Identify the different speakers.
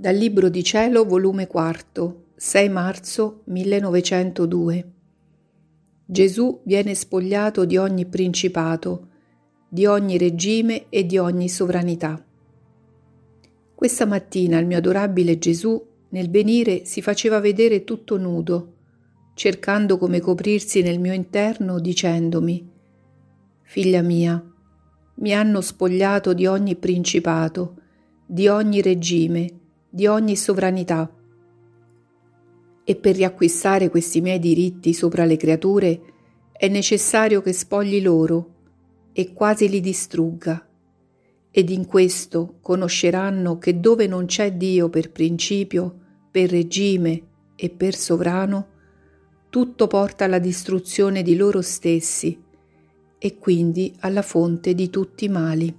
Speaker 1: Dal Libro di Cielo, volume 4, 6 marzo 1902. Gesù viene spogliato di ogni principato, di ogni regime e di ogni sovranità. Questa mattina il mio adorabile Gesù nel venire si faceva vedere tutto nudo, cercando come coprirsi nel mio interno dicendomi, Figlia mia, mi hanno spogliato di ogni principato, di ogni regime, di ogni sovranità. E per riacquistare questi miei diritti sopra le creature è necessario che spogli loro e quasi li distrugga. Ed in questo conosceranno che dove non c'è Dio per principio, per regime e per sovrano, tutto porta alla distruzione di loro stessi e quindi alla fonte di tutti i mali.